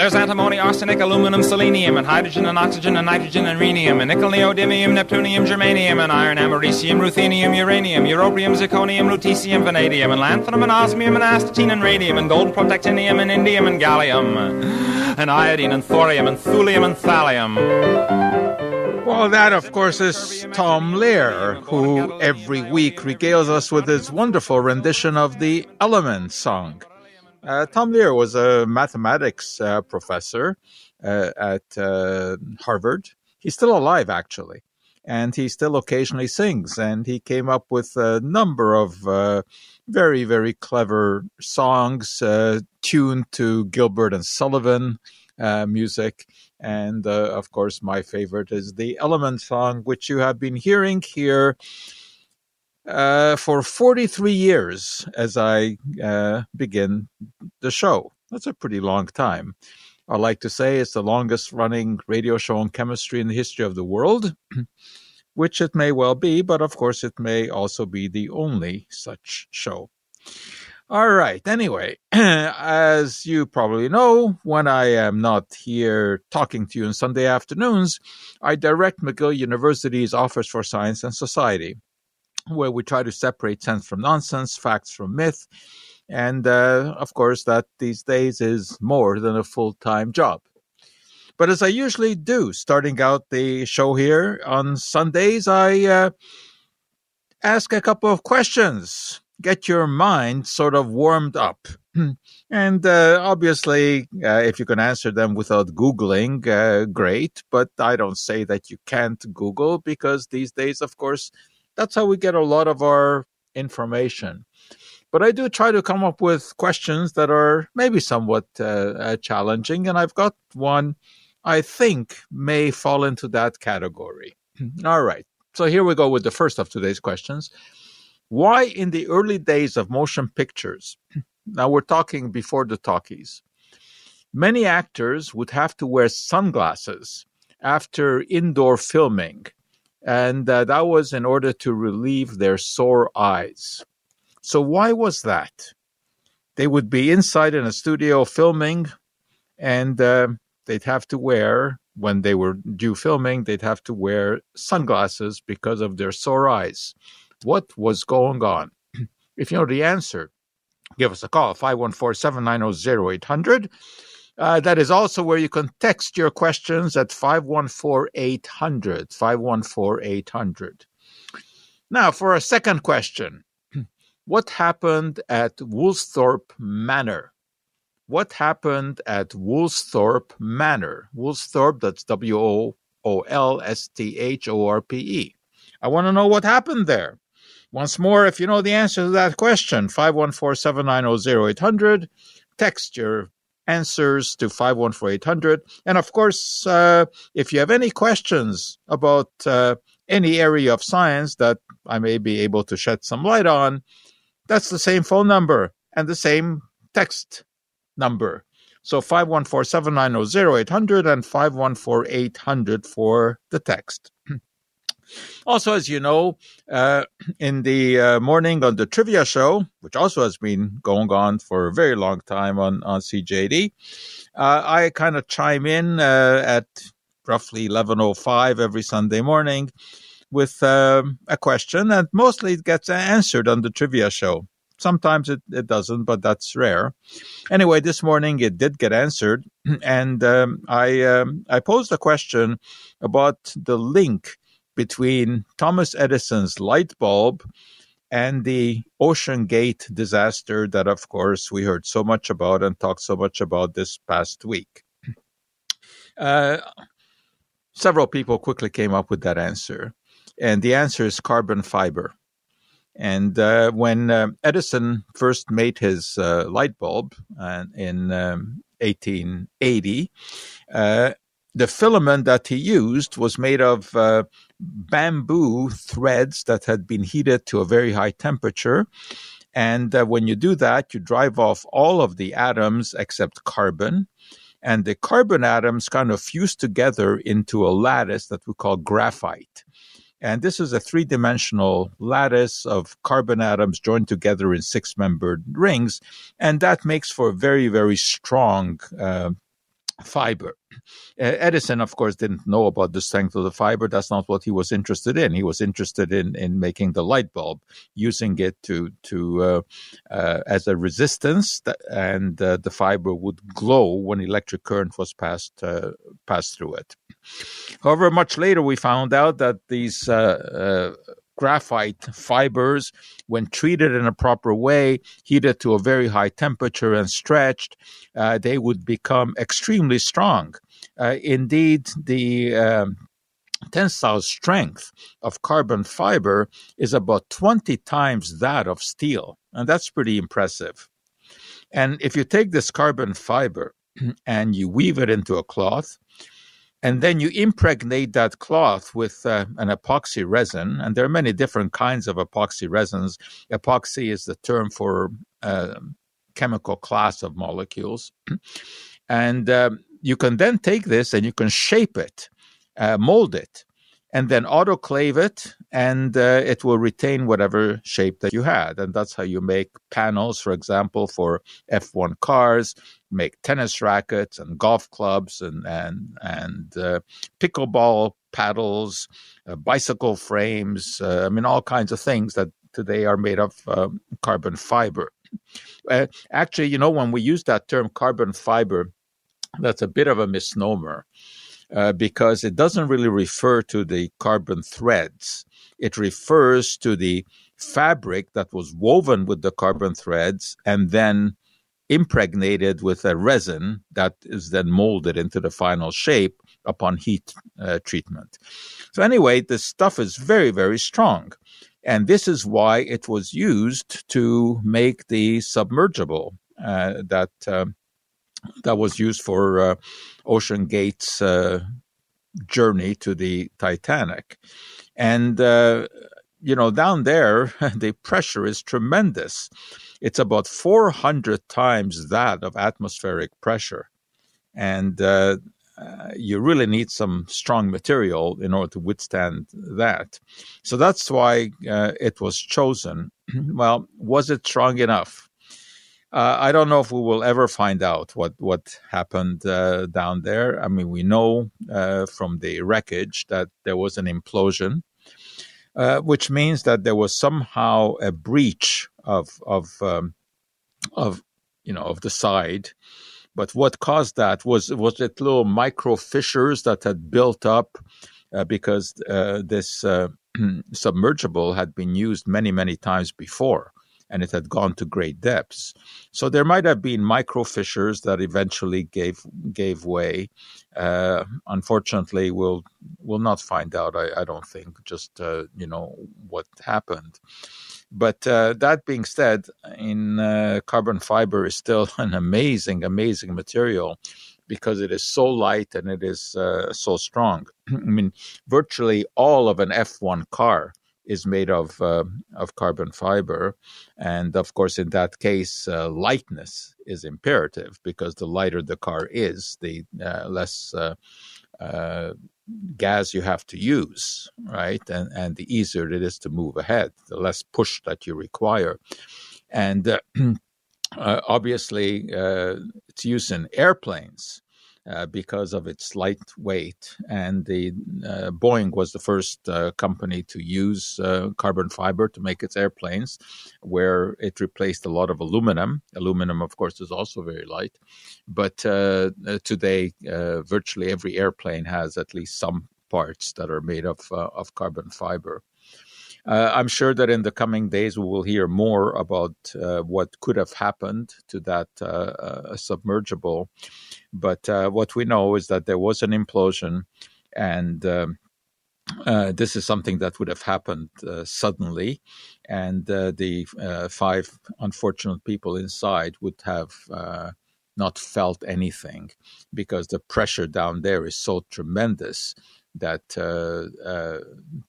There's antimony, arsenic, aluminum, selenium, and hydrogen and oxygen and nitrogen and rhenium, and nickel, neodymium, neptunium, germanium, and iron, americium, ruthenium, uranium, europium, zirconium, lutetium, vanadium, and lanthanum, and osmium, and astatine, and radium, and gold, protactinium, and indium, and gallium, and iodine, and thorium, and thulium, and thallium. Well, that, of course, is Tom Lehrer, who every week regales us with his wonderful rendition of the Element song. Uh, Tom Lehrer was a mathematics uh, professor uh, at uh, Harvard. He's still alive, actually, and he still occasionally sings. And he came up with a number of uh, very, very clever songs uh, tuned to Gilbert and Sullivan music. And of course, my favorite is the Element song, which you have been hearing here uh, for 43 years as I uh, begin the show. That's a pretty long time. I like to say it's the longest running radio show on chemistry in the history of the world, which it may well be, but of course it may also be the only such show. All right. Anyway, as you probably know, when I am not here talking to you on Sunday afternoons, I direct McGill University's Office for Science and Society where we try to separate sense from nonsense, facts from myth. And uh, of course, that these days is more than a full time job. But as I usually do, starting out the show here on Sundays, I uh, ask a couple of questions, get your mind sort of warmed up. and uh, obviously, uh, if you can answer them without Googling, uh, great. But I don't say that you can't Google because these days, of course, that's how we get a lot of our information. But I do try to come up with questions that are maybe somewhat uh, uh, challenging, and I've got one I think may fall into that category. All right. So here we go with the first of today's questions. Why, in the early days of motion pictures, now we're talking before the talkies, many actors would have to wear sunglasses after indoor filming and uh, that was in order to relieve their sore eyes. So, why was that? They would be inside in a studio filming, and uh, they'd have to wear, when they were due filming, they'd have to wear sunglasses because of their sore eyes. What was going on? if you know the answer, give us a call 514 790 0800 uh, that is also where you can text your questions at 514 800. 514 800. Now, for a second question What happened at Woolsthorpe Manor? What happened at Woolsthorpe Manor? Woolsthorpe, that's W O O L S T H O R P E. I want to know what happened there. Once more, if you know the answer to that question, 514 790 0800, text your answers to 514-800. And of course, uh, if you have any questions about uh, any area of science that I may be able to shed some light on, that's the same phone number and the same text number. So 514-790-0800 and 514-800 for the text. Also, as you know, uh, in the uh, morning on the trivia show, which also has been going on for a very long time on, on CJAD, uh, I kind of chime in uh, at roughly 11.05 every Sunday morning with um, a question, and mostly it gets answered on the trivia show. Sometimes it, it doesn't, but that's rare. Anyway, this morning it did get answered, and um, I um, I posed a question about the link between Thomas Edison's light bulb and the Ocean Gate disaster that, of course, we heard so much about and talked so much about this past week. Uh, several people quickly came up with that answer, and the answer is carbon fiber. And uh, when uh, Edison first made his uh, light bulb uh, in um, 1880, uh, the filament that he used was made of uh, bamboo threads that had been heated to a very high temperature. And uh, when you do that, you drive off all of the atoms except carbon. And the carbon atoms kind of fuse together into a lattice that we call graphite. And this is a three dimensional lattice of carbon atoms joined together in six membered rings. And that makes for very, very strong uh, fiber. Uh, Edison, of course, didn't know about the strength of the fiber. That's not what he was interested in. He was interested in in making the light bulb, using it to to uh, uh, as a resistance, that, and uh, the fiber would glow when electric current was passed uh, passed through it. However, much later we found out that these uh, graphite fibers, when treated in a proper way, heated to a very high temperature and stretched, uh, they would become extremely strong. Uh, indeed, the um, tensile strength of carbon fiber is about 20 times that of steel, and that's pretty impressive. And if you take this carbon fiber and you weave it into a cloth, and then you impregnate that cloth with uh, an epoxy resin and there are many different kinds of epoxy resins. Epoxy is the term for uh, chemical class of molecules. And um, you can then take this and you can shape it uh, mold it and then autoclave it and uh, it will retain whatever shape that you had. And that's how you make panels for example for f1 cars make tennis rackets and golf clubs and and and uh, pickleball paddles uh, bicycle frames uh, i mean all kinds of things that today are made of um, carbon fiber. Uh, actually you know when we use that term carbon fiber that's a bit of a misnomer uh, because it doesn't really refer to the carbon threads. It refers to the fabric that was woven with the carbon threads and then impregnated with a resin that is then molded into the final shape upon heat uh, treatment. So, anyway, the stuff is very, very strong. And this is why it was used to make the submergible uh, that uh, that was used for uh, OceanGate's uh, journey to the Titanic. And, uh, you know, down there, the pressure is tremendous. It's about 400 times that of atmospheric pressure. And uh, uh, you really need some strong material in order to withstand that. So that's why uh, it was chosen. well, was it strong enough? Uh, I don't know if we will ever find out what what happened uh, down there. I mean, we know uh, from the wreckage that there was an implosion, uh, which means that there was somehow a breach of of um, of you know of the side. But what caused that was was it little micro fissures that had built up uh, because this submergible had been used many many times before and it had gone to great depths. So there might have been micro fissures that eventually gave gave way. Uh, unfortunately, we'll we'll not find out. I, I don't think just uh, you know what happened. But uh, that being said, in uh, carbon fiber is still an amazing, amazing material because it is so light and it is uh, so strong. I mean, virtually all of an F1 car is made of uh, of carbon fiber, and of course, in that case, uh, lightness is imperative because the lighter the car is, the uh, less uh, uh, gas you have to use, right? And and the easier it is to move ahead, the less push that you require, and uh, obviously, it's used in airplanes. Uh, because of its lightweight. And the uh, Boeing was the first uh, company to use uh, carbon fiber to make its airplanes, where it replaced a lot of aluminum. Aluminum, of course, is also very light. But uh, today, virtually every airplane has at least some parts that are made of of carbon fiber. Uh, I'm sure that in the coming days we will hear more about uh, what could have happened to that uh, uh submergible. But uh, what we know is that there was an implosion, and um, uh, this is something that would have happened suddenly, and the five unfortunate people inside would have not felt anything because the pressure down there is so tremendous that uh, uh,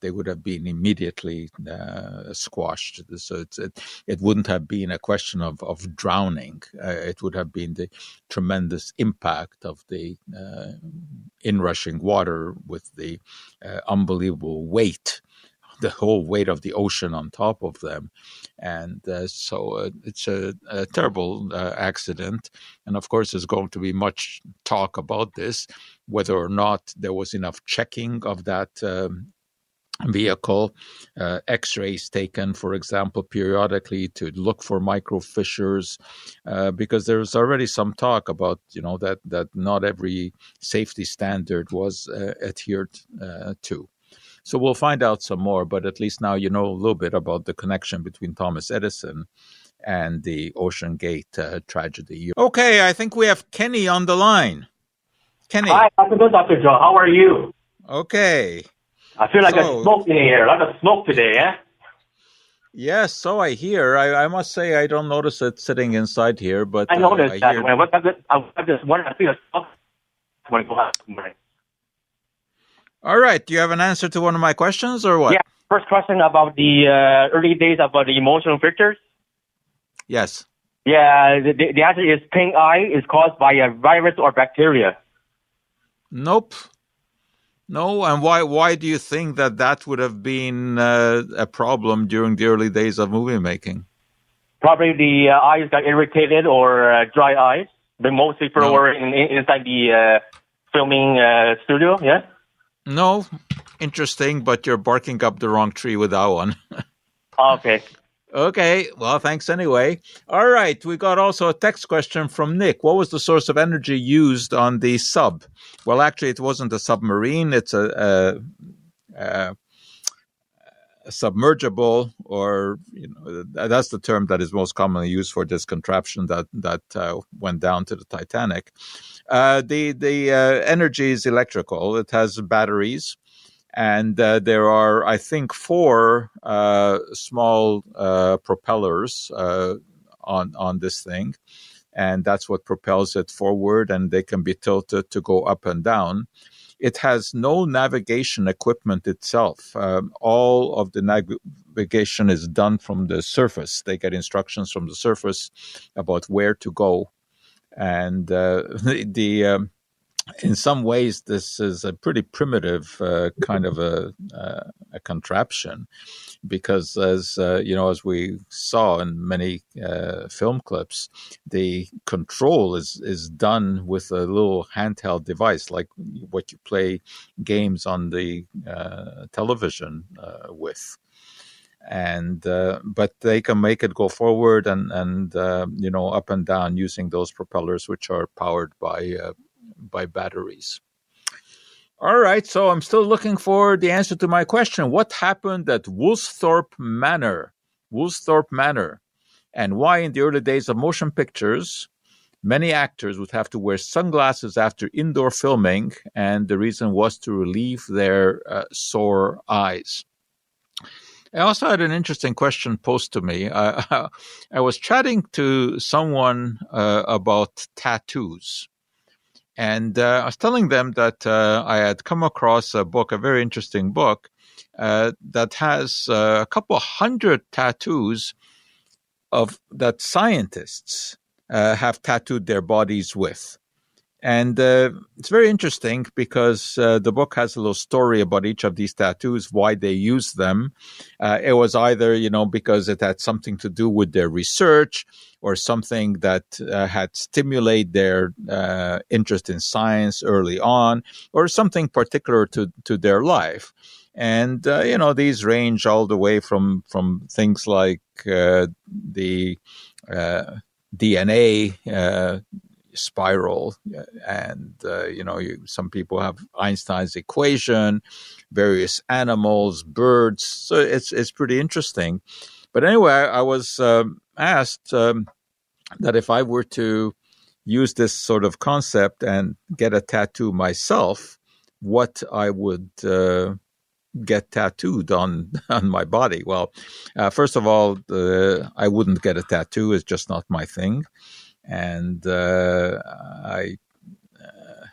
they would have been immediately uh, squashed. So it, it wouldn't have been a question of, of drowning. Uh, it would have been the tremendous impact of the uh, inrushing water with the uh, unbelievable weight the whole weight of the ocean on top of them, and uh, so uh, it's a, a terrible uh, accident. And of course, there's going to be much talk about this, whether or not there was enough checking of that um, vehicle, uh, x-rays taken, for example, periodically to look for micro fissures, uh, because there's already some talk about, you know, that, that not every safety standard was uh, adhered to. So we'll find out some more, but at least now you know a little bit about the connection between Thomas Edison and the Ocean Gate uh, tragedy. Okay, I think we have Kenny on the line. Kenny. Hi, afternoon, Dr. Joe. How are you? Okay. I feel like so, smoke in here, like a smoke today, eh? Yes, so I hear. I, I must say I don't notice it sitting inside here, but I noticed uh, I that when I went I just wondering, I feel a smoke when I go out All right. Do you have an answer to one of my questions or what? Yeah. First question about the uh, early days about the emotional pictures. Yes. Yeah, the, the answer is pink eye is caused by a virus or bacteria. Nope. No, and why why do you think that that would have been uh, a problem during the early days of movie making? Probably the uh, eyes got irritated or uh, dry eyes. But most people no. in, inside the uh, filming uh, studio. Yeah. No, interesting, but you're barking up the wrong tree with that one. okay. Okay, well, thanks anyway. All right, we got also a text question from Nick. What was the source of energy used on the sub? Well, actually, it wasn't a submarine. It's a, a, a, a submergible, or you know, that's the term that is most commonly used for this contraption that that uh, went down to the Titanic. Uh, the the uh, energy is electrical. It has batteries and uh, there are, I think, four uh, small propellers on on this thing, and that's what propels it forward, and they can be tilted to go up and down. It has no navigation equipment itself. Um, all of the navigation is done from the surface. They get instructions from the surface about where to go, and uh, the, the um, in some ways, this is a pretty primitive uh, kind of a, uh, a, contraption, because as uh, you know, as we saw in many uh, film clips, the control is is done with a little handheld device, like what you play games on the uh, television with and uh, but they can make it go forward and and uh, you know up and down using those propellers which are powered by uh, by batteries. All right, so I'm still looking for the answer to my question. What happened at Woolsthorpe Manor? Woolsthorpe Manor. And why, in the early days of motion pictures, many actors would have to wear sunglasses after indoor filming, and the reason was to relieve their uh, sore eyes. I also had an interesting question posed to me. I, I was chatting to someone uh, about tattoos. And uh, I was telling them that uh, I had come across a book, a very interesting book, uh, that has uh, a couple hundred tattoos of that scientists uh, have tattooed their bodies with. And uh, it's very interesting because uh, the book has a little story about each of these tattoos, why they use them. Uh, it was either, you know, because it had something to do with their research or something that uh, had stimulated their uh, interest in science early on or something particular to, to their life. And, uh, you know, these range all the way from, from things like the DNA spiral and uh, you know you, some people have einstein's equation various animals birds so it's it's pretty interesting but anyway i was um, asked um, that if i were to use this sort of concept and get a tattoo myself what i would uh, get tattooed on on my body. Well, uh, first of all, uh, I wouldn't get a tattoo; it's just not my thing and uh, I uh,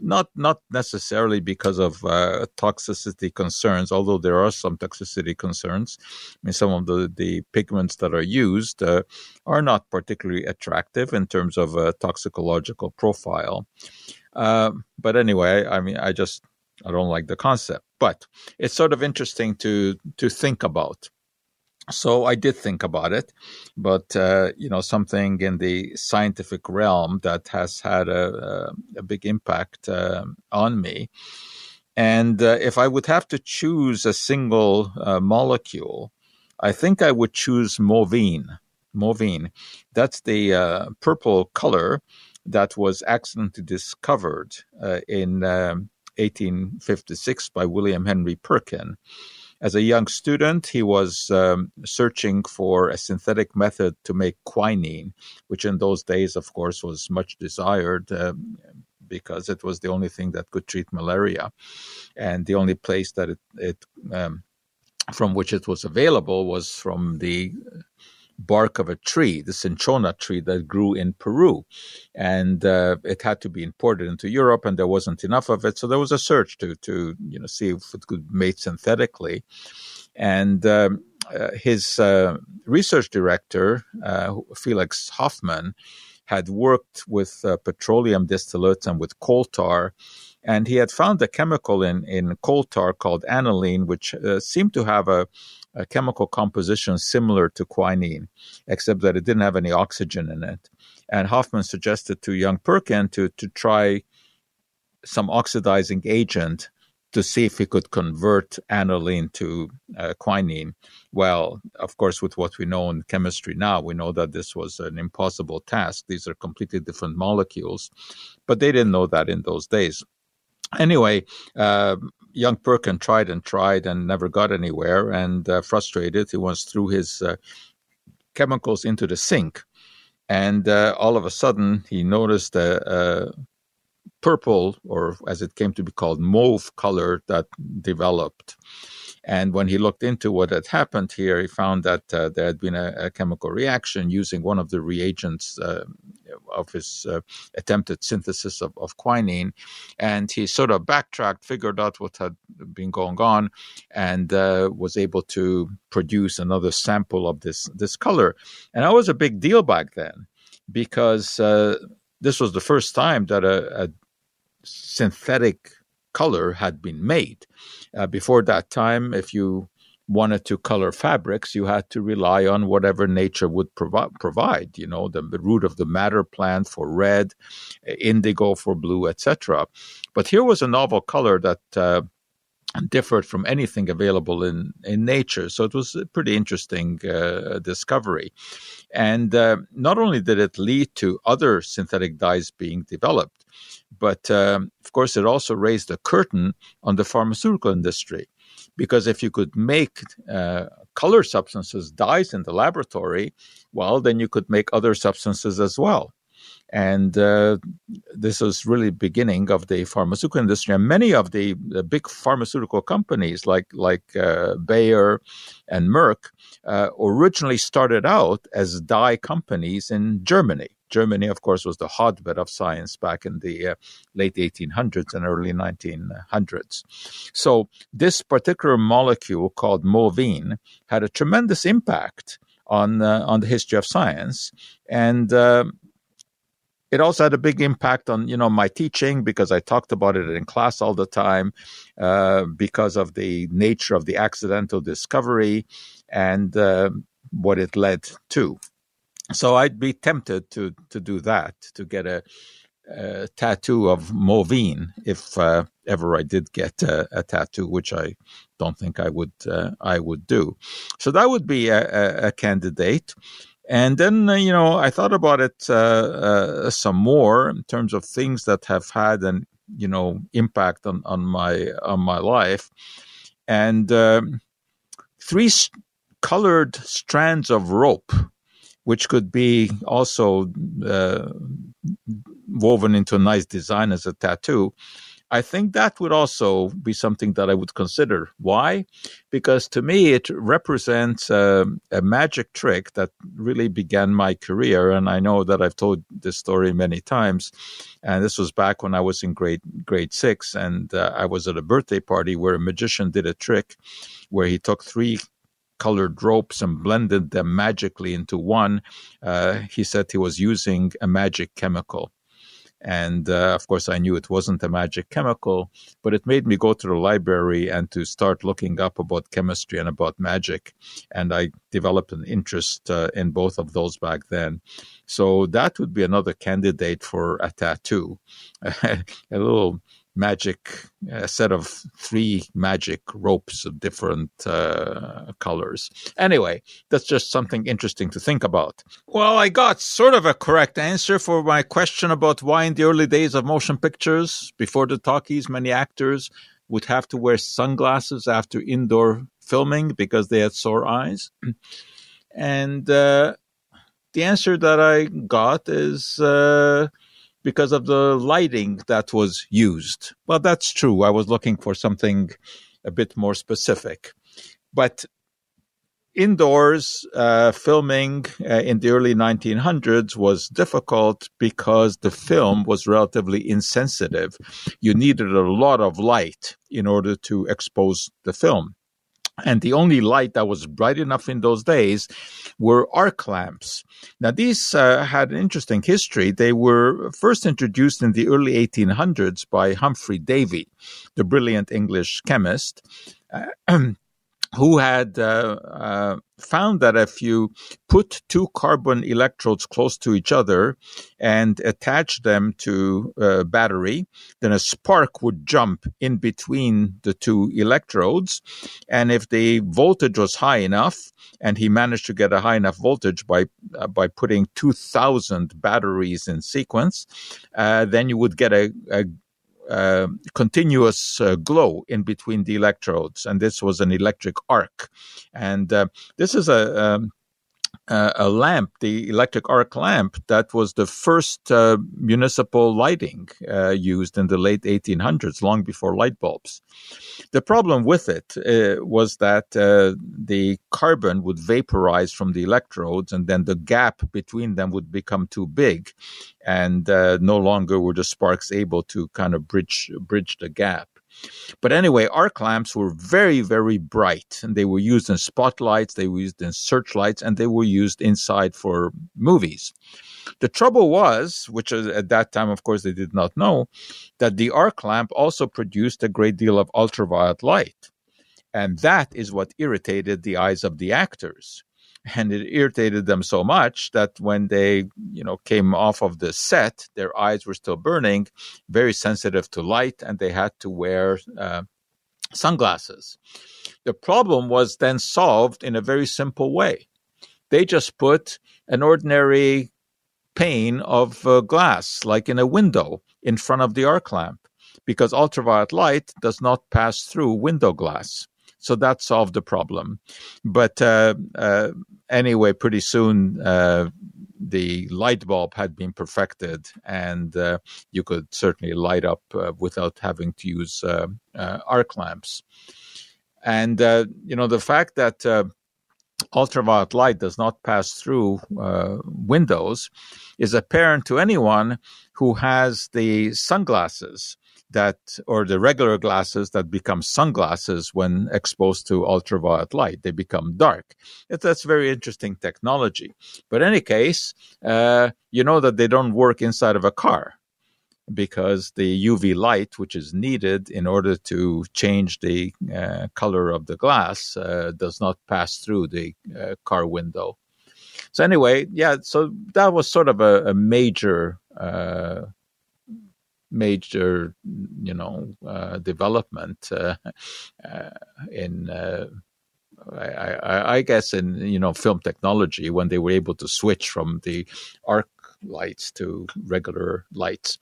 not not necessarily because of uh, toxicity concerns, although there are some toxicity concerns. I mean, some of the, the pigments that are used uh, are not particularly attractive in terms of a toxicological profile. Uh, but anyway, I mean, I just I don't like the concept, but it's sort of interesting to to think about. So I did think about it, but uh, you know something in the scientific realm that has had a, a, big impact uh, on me. And uh, if I would have to choose a single uh, molecule, I think I would choose Mauvine. Mauvine, that's the uh, purple color that was accidentally discovered uh, in 1856 um, by William Henry Perkin. As a young student, he was um, searching for a synthetic method to make quinine, which in those days, of course, was much desired. Um, because it was the only thing that could treat malaria, and the only place that it, it um, from which it was available was from the bark of a tree, the cinchona tree that grew in Peru. And uh, it had to be imported into Europe, and there wasn't enough of it. So there was a search to, to you know, see if it could mate synthetically. And um, uh, his uh, research director, uh, Felix Hoffman, had worked with uh, petroleum distillates and with coal tar. And he had found a chemical in, in coal tar called aniline, which uh, seemed to have a, a chemical composition similar to quinine, except that it didn't have any oxygen in it. And Hoffman suggested to young Perkin to, to try some oxidizing agent to see if he could convert aniline to uh, quinine. Well, of course, with what we know in chemistry now, we know that this was an impossible task. These are completely different molecules, but they didn't know that in those days. Anyway, uh, young Perkin tried and tried and never got anywhere. And uh, frustrated, he once threw his uh, chemicals into the sink. And uh, all of a sudden, he noticed a, a, purple, or as it came to be called, mauve color that developed. And when he looked into what had happened here, he found that uh, there had been a, a, chemical reaction using one of the reagents uh, of his uh, attempted synthesis of, of, quinine. And he sort of backtracked, figured out what had been going on, and uh, was able to produce another sample of this, this color. And that was a big deal back then because uh, this was the first time that a, a synthetic color had been made. Uh, before that time, if you wanted to color fabrics, you had to rely on whatever nature would provi- provide, you know, the, the, root of the madder plant for red, indigo for blue, etc. But here was a novel color that uh, differed from anything available in, in nature. So it was a pretty interesting uh, discovery. And uh, not only did it lead to other synthetic dyes being developed, but um, of course, it also raised a curtain on the pharmaceutical industry. Because if you could make uh, color substances, dyes in the laboratory, well, then you could make other substances as well. And uh, this was really beginning of the pharmaceutical industry. And many of the, the big pharmaceutical companies like, like uh, Bayer and Merck uh, originally started out as dye companies in Germany. Germany, of course, was the hotbed of science back in the uh, late 1800s and early 1900s. So, this particular molecule called Mauvine had a tremendous impact on uh, on the history of science, and uh, it also had a big impact on you know my teaching because I talked about it in class all the time uh, because of the nature of the accidental discovery and uh, what it led to so I'd be tempted to to do that to get a, a tattoo of Mauvine if uh, ever I did get a, a, tattoo, which I don't think I would uh, I would do. So that would be a, a candidate. And then uh, you know I thought about it uh, uh, some more in terms of things that have had an you know impact on on my on my life, and um, three colored strands of rope which could be also uh, woven into a nice design as a tattoo. I think that would also be something that I would consider. Why? Because to me, it represents a magic trick that really began my career. And I know that I've told this story many times. And this was back when I was in grade grade six, and uh, I was at a birthday party where a magician did a trick where he took three colored ropes and blended them magically into one. Uh, he said he was using a magic chemical. And uh, of course, I knew it wasn't a magic chemical, but it made me go to the library and to start looking up about chemistry and about magic. And I developed an interest uh, in both of those back then. So that would be another candidate for a tattoo. a little magic a set of three magic ropes of different uh, colors. Anyway that's just something interesting to think about. Well i got sort of a correct answer for my question about why in the early days of motion pictures before the talkies many actors would have to wear sunglasses after indoor filming because they had sore eyes. And uh, the answer that i got is uh, because of the lighting that was used. Well, that's true. I was looking for something a bit more specific. But indoors uh, filming uh, in the early 1900s was difficult because the film was relatively insensitive. You needed a lot of light in order to expose the film. And the only light that was bright enough in those days were arc lamps. Now, these uh, had an interesting history. They were first introduced in the early 1800s by Humphrey Davy, the brilliant English chemist. Uh, who had uh, uh, found that if you put two carbon electrodes close to each other and attach them to a battery, then a spark would jump in between the two electrodes. And if the voltage was high enough, and he managed to get a high enough voltage by uh, by putting 2,000 batteries in sequence, uh, then you would get a, a uh, continuous uh, glow in between the electrodes, and this was an electric arc. And uh, this is a um, uh, a lamp, the electric arc lamp, that was the first uh, municipal lighting uh, used in the late 1800s, long before light bulbs. The problem with it uh, was that uh, the carbon would vaporize from the electrodes, and then the gap between them would become too big, and uh, no longer were the sparks able to kind of bridge bridge the gap. But anyway, arc lamps were very, very bright, and they were used in spotlights, they were used in searchlights, and they were used inside for movies. The trouble was, which at that time, of course, they did not know, that the arc lamp also produced a great deal of ultraviolet light. And that is what irritated the eyes of the actors and it irritated them so much that when they you know came off of the set their eyes were still burning very sensitive to light and they had to wear uh, sunglasses. The problem was then solved in a very simple way. They just put an ordinary pane of uh, glass like in a window in front of the arc lamp because ultraviolet light does not pass through window glass so that solved the problem. But uh, uh, anyway, pretty soon uh, the light bulb had been perfected, and uh, you could certainly light up uh, without having to use uh, arc lamps. And you know the fact that ultraviolet light does not pass through windows is apparent to anyone who has the sunglasses that, or the regular glasses that become sunglasses when exposed to ultraviolet light. They become dark. That's very interesting technology. But in any case, uh, you know that they don't work inside of a car because the UV light, which is needed in order to change the uh, color of the glass, uh, does not pass through the uh, car window. So anyway, yeah, so that was sort of a, a major uh, major, you know, uh, development uh, uh in. Uh, I, I, I, guess in you know film technology when they were able to switch from the arc lights to regular lights.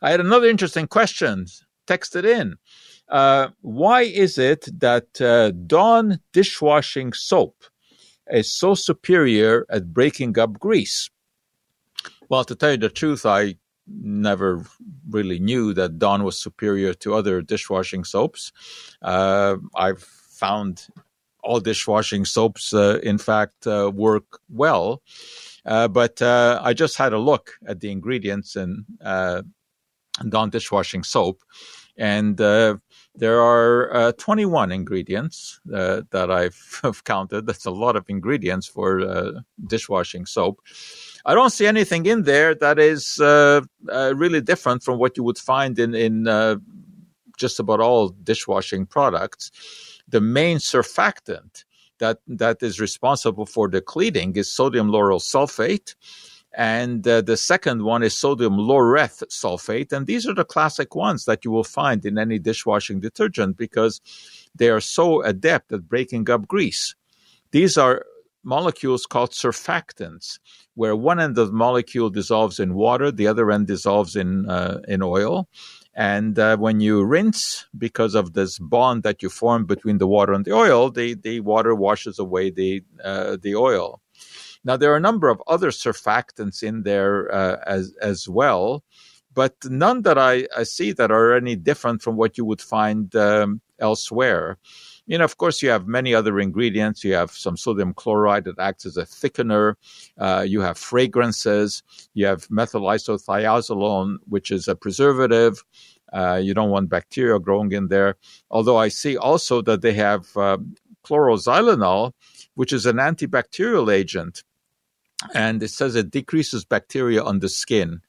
I had another interesting question texted in. Uh, why is it that Dawn dishwashing soap is so superior at breaking up grease? Well, to tell you the truth, I never really knew that Dawn was superior to other dishwashing soaps. Uh, I've found all dishwashing soaps, uh, in fact, uh, work well. Uh, but uh, I just had a look at the ingredients in uh, Dawn dishwashing soap, and there are 21 ingredients that I've counted. That's a lot of ingredients for dishwashing soap. I don't see anything in there that is uh, uh, really different from what you would find in in uh, just about all dishwashing products. The main surfactant that that is responsible for the cleaning is sodium lauryl sulfate. And uh, the second one is sodium laureth sulfate. And these are the classic ones that you will find in any dishwashing detergent because they are so adept at breaking up grease. These are molecules called surfactants, where one end of the molecule dissolves in water, the other end dissolves in, uh, in oil. And uh, when you rinse, because of this bond that you form between the water and the oil, the, the water washes away the, uh, the oil. Now, there are a number of other surfactants in there uh, as, as well, but none that I, I, see that are any different from what you would find um, elsewhere. You know, of course, you have many other ingredients. You have some sodium chloride that acts as a thickener. Uh, you have fragrances. You have methyl isothiazolone, which is a preservative. Uh, you don't want bacteria growing in there. Although I see also that they have uh, chloroxylenol, which is an antibacterial agent and it says it decreases bacteria on the skin.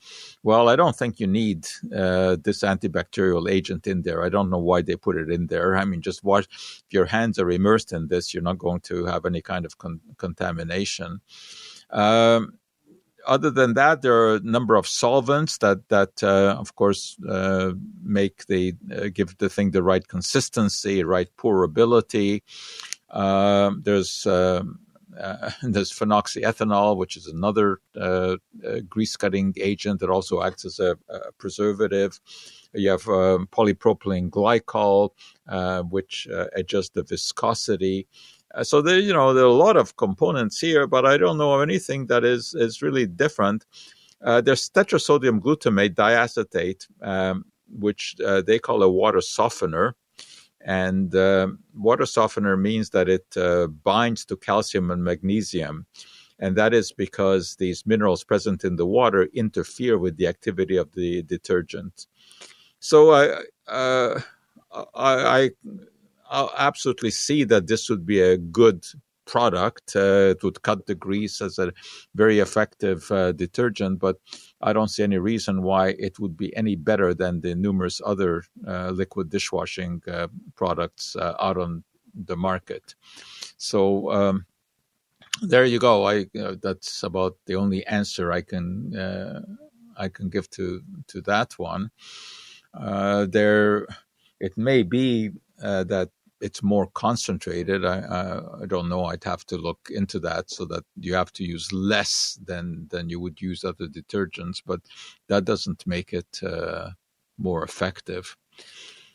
Well, I don't think you need uh, this antibacterial agent in there. I don't know why they put it in there. I mean, just wash. If your hands are immersed in this, you're not going to have any kind of con- contamination. Um, other than that, there are a number of solvents that that uh, of course uh, make the uh, give the thing the right consistency, right pourability. Um, there's um, uh, there's phenoxyethanol, which is another uh, uh, grease cutting agent that also acts as a, a preservative. You have um, polypropylene glycol, uh, which uh, adjusts the viscosity. So there, you know, there are a lot of components here, but I don't know of anything that is is really different. there's tetrasodium glutamate diacetate, um, which they call a water softener. And uh, water softener means that it uh, binds to calcium and magnesium. And that is because these minerals present in the water interfere with the activity of the detergent. So I, uh, I, I, absolutely see that this would be a good product. Uh, it would cut the grease as a very effective uh, detergent, but I don't see any reason why it would be any better than the numerous other uh, liquid dishwashing uh, products uh, out on the market. So um, there you go. I that's about the only answer I can uh, I can give to to that one. there, it may be that it's more concentrated. I, I, I don't know. I'd have to look into that so that you have to use less than than you would use other detergents, but that doesn't make it uh, more effective.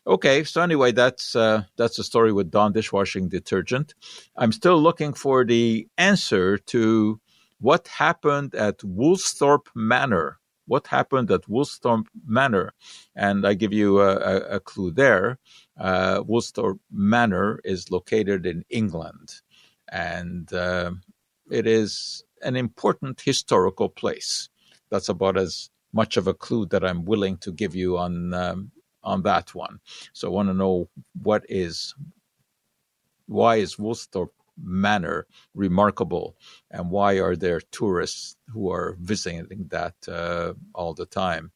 Okay, so anyway, that's uh, that's the story with Dawn dishwashing detergent. I'm still looking for the answer to what happened at Woolsthorpe Manor. What happened at Woolsthorpe Manor? And I give you a, a, a clue there uh, Woolsthorpe Manor is located in England, and uh, it is an important historical place. That's about as much of a clue that I'm willing to give you on um, on that one. So I want to know what is why is Woolsthorpe Manor remarkable, and why are there tourists who are visiting that uh, all the time?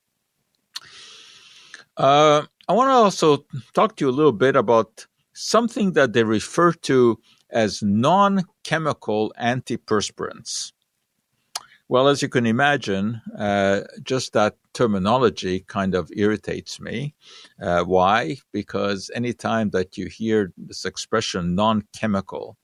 Uh, I want to also talk to you a little bit about something that they refer to as non chemical antiperspirants. Well, as you can imagine, uh, just that terminology kind of irritates me. Uh, why? Because anytime that you hear this expression non chemical,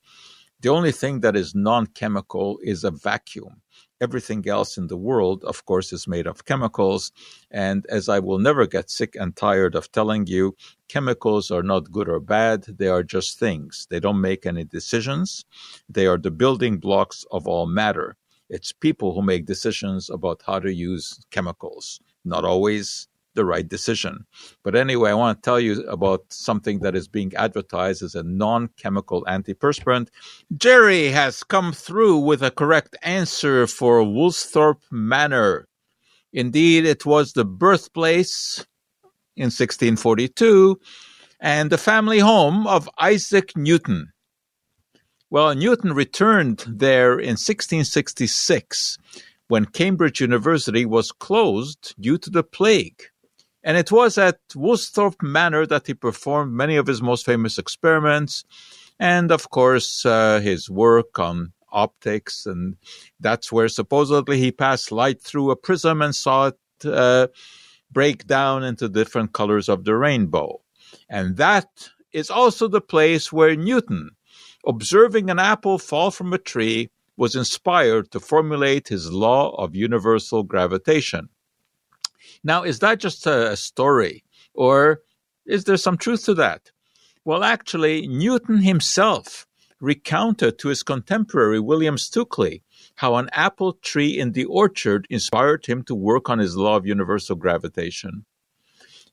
the only thing that is non chemical is a vacuum everything else in the world, of course, is made of chemicals. And as I will never get sick and tired of telling you, chemicals are not good or bad. They are just things. They don't make any decisions. They are the building blocks of all matter. It's people who make decisions about how to use chemicals. Not always the right decision. But anyway, I want to tell you about something that is being advertised as a non chemical antiperspirant. Jerry has come through with a correct answer for Woolsthorpe Manor. Indeed, it was the birthplace in 1642 and the family home of Isaac Newton. Well, Newton returned there in 1666 when Cambridge University was closed due to the plague. And it was at Woolsthorpe Manor that he performed many of his most famous experiments, and of course, uh, his work on optics. And that's where supposedly he passed light through a prism and saw it uh, break down into different colors of the rainbow. And that is also the place where Newton, observing an apple fall from a tree, was inspired to formulate his law of universal gravitation. Now, is that just a story, or is there some truth to that? Well, actually, Newton himself recounted to his contemporary William Stukeley how an apple tree in the orchard inspired him to work on his law of universal gravitation.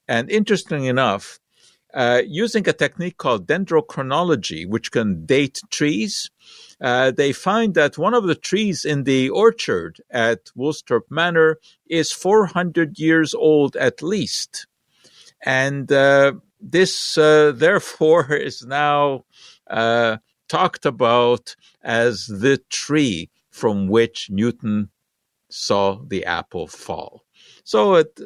And interestingly enough, uh, using a technique called dendrochronology, which can date trees, uh, they find that one of the trees in the orchard at Woolsthorpe Manor is 400 years old at least. And uh, this, uh, therefore, is now uh, talked about as the tree from which Newton saw the apple fall. So it,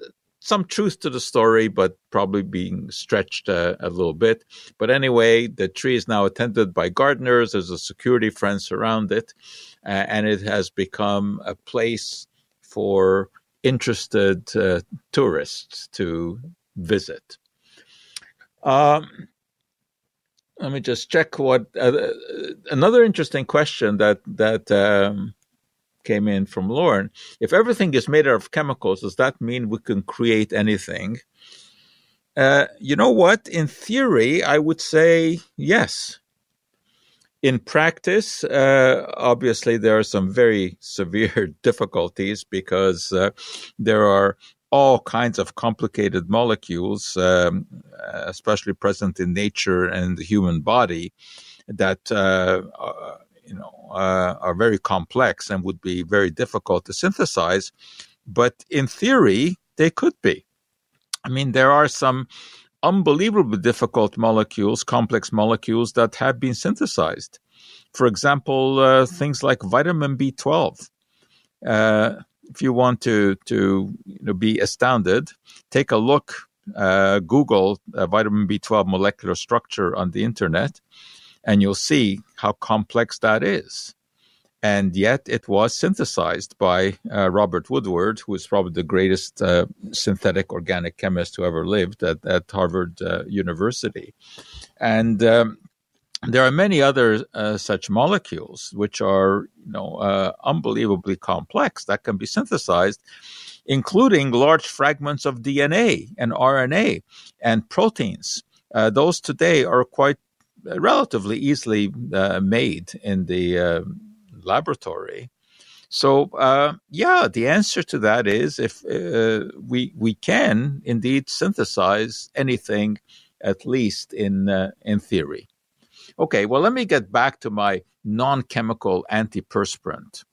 some truth to the story, but probably being stretched uh, a little bit. But anyway, the tree is now attended by gardeners. There's a security fence around it, uh, and it has become a place for interested uh, tourists to visit. Um, let me just check what uh, another interesting question that that um, came in from Lauren. If everything is made out of chemicals, does that mean we can create anything? Uh, you know what? In theory, I would say yes. In practice, uh, obviously, there are some very severe difficulties because uh, there are all kinds of complicated molecules, um, especially present in nature and the human body, that uh, you know uh, are very complex and would be very difficult to synthesize but in theory they could be. I mean there are some unbelievably difficult molecules complex molecules that have been synthesized. For example uh, things like vitamin b12 uh, if you want to to you know, be astounded take a look uh, google uh, vitamin b12 molecular structure on the internet and you'll see how complex that is. And yet it was synthesized by uh, Robert Woodward, who is probably the greatest uh, synthetic organic chemist who ever lived at, at Harvard uh, University. And um, there are many other uh, such molecules which are you know, uh, unbelievably complex that can be synthesized including large fragments of DNA and RNA and proteins. Uh, those today are quite relatively easily uh, made in the uh, laboratory. So uh, yeah, the answer to that is if uh, we we can indeed synthesize anything, at least in uh, in theory. Okay, well let me get back to my non-chemical antiperspirant.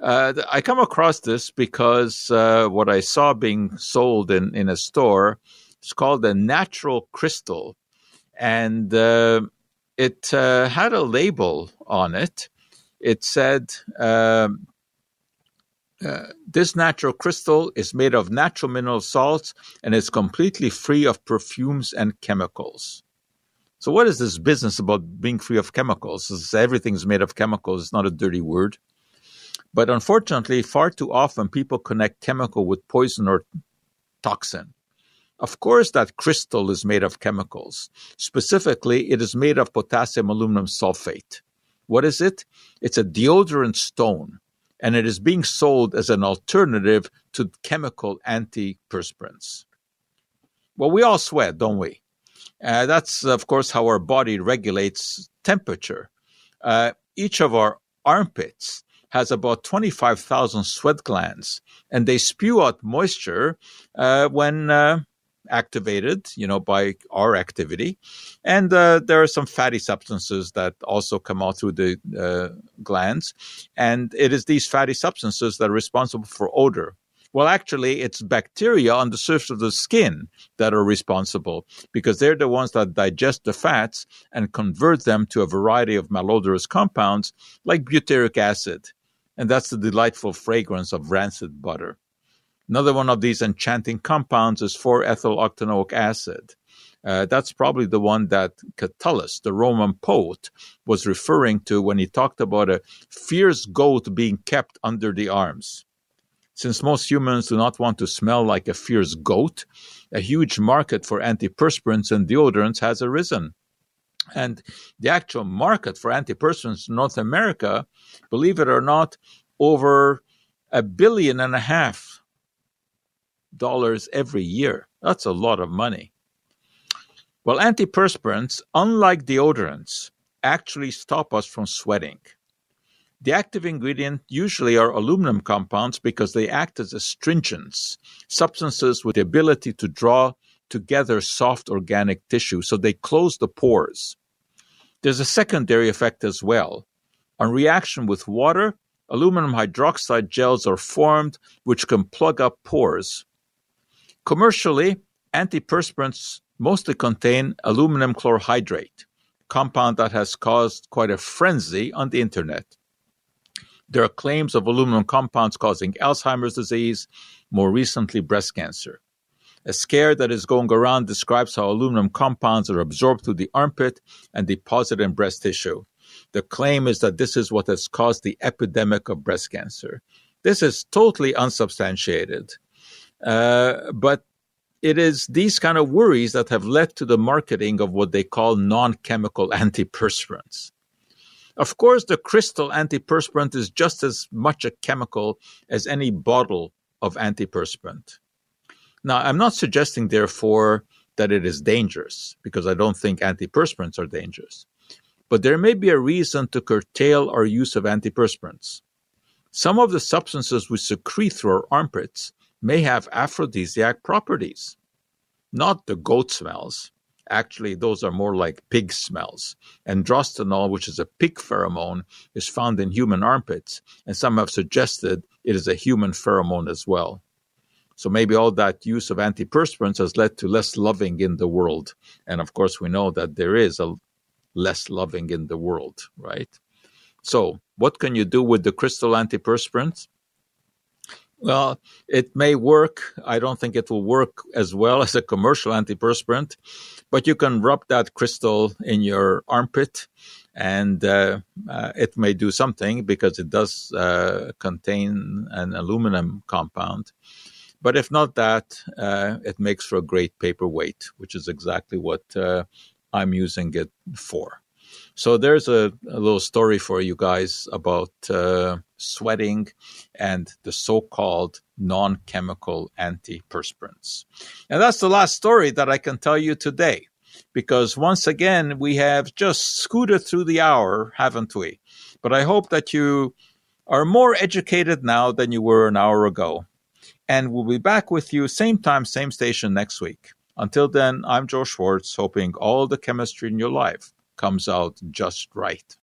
Uh, I come across this because what I saw being sold in, in a store is called a natural crystal and uh, it uh, had a label on it. It said, um, uh, This natural crystal is made of natural mineral salts and is completely free of perfumes and chemicals. So, what is this business about being free of chemicals? Everything's made of chemicals. It's not a dirty word. But unfortunately, far too often people connect chemical with poison or toxin. Of course, that crystal is made of chemicals. Specifically, it is made of potassium aluminum sulfate. What is it? It's a deodorant stone, and it is being sold as an alternative to chemical antiperspirants. Well, we all sweat, don't we? Uh, that's, of course, how our body regulates temperature. Uh, each of our armpits has about 25,000 sweat glands, and they spew out moisture uh, when uh, activated, you know, by our activity. And uh, there are some fatty substances that also come out through the uh, glands. And it is these fatty substances that are responsible for odor. Well, actually, it's bacteria on the surface of the skin that are responsible because they're the ones that digest the fats and convert them to a variety of malodorous compounds like butyric acid. and that's the delightful fragrance of rancid butter. Another one of these enchanting compounds is 4-ethyl octanoic acid. Uh, that's probably the one that Catullus, the Roman poet, was referring to when he talked about a fierce goat being kept under the arms. Since most humans do not want to smell like a fierce goat, a huge market for antiperspirants and deodorants has arisen. And the actual market for antiperspirants in North America, believe it or not, over a billion and a half dollars every year. That's a lot of money. Well, antiperspirants, unlike deodorants, actually stop us from sweating. The active ingredient usually are aluminum compounds because they act as astringents, substances with the ability to draw together soft organic tissue, so they close the pores. There's a secondary effect as well. On reaction with water, aluminum hydroxide gels are formed which can plug up pores. Commercially, antiperspirants mostly contain aluminum chlorohydrate, compound that has caused quite a frenzy on the internet. There are claims of aluminum compounds causing Alzheimer's disease, more recently breast cancer. A scare that is going around describes how aluminum compounds are absorbed through the armpit and deposited in breast tissue. The claim is that this is what has caused the epidemic of breast cancer. This is totally unsubstantiated. Uh, but it is these kind of worries that have led to the marketing of what they call non chemical antiperspirants. Of course, the crystal antiperspirant is just as much a chemical as any bottle of antiperspirant. Now, I'm not suggesting, therefore, that it is dangerous, because I don't think antiperspirants are dangerous. But there may be a reason to curtail our use of antiperspirants. Some of the substances we secrete through our armpits may have aphrodisiac properties, not the goat smells. Actually, those are more like pig smells. Androstenol, which is a pig pheromone, is found in human armpits, and some have suggested it is a human pheromone as well. So maybe all that use of antiperspirants has led to less loving in the world. And of course, we know that there is a less loving in the world, right? So, what can you do with the crystal antiperspirants? Well, it may work. I don't think it will work as well as a commercial antiperspirant, but you can rub that crystal in your armpit and uh, uh, it may do something because it does uh, contain an aluminum compound. But if not that, uh, it makes for a great paperweight, which is exactly what uh, I'm using it for. So there's a, a, little story for you guys about uh, sweating and the so-called non-chemical antiperspirants. And that's the last story that I can tell you today, because once again we have just scooted through the hour, haven't we? But I hope that you are more educated now than you were an hour ago. And we'll be back with you same time, same station next week. Until then, I'm Joe Schwarcz, hoping all the chemistry in your life comes out just right.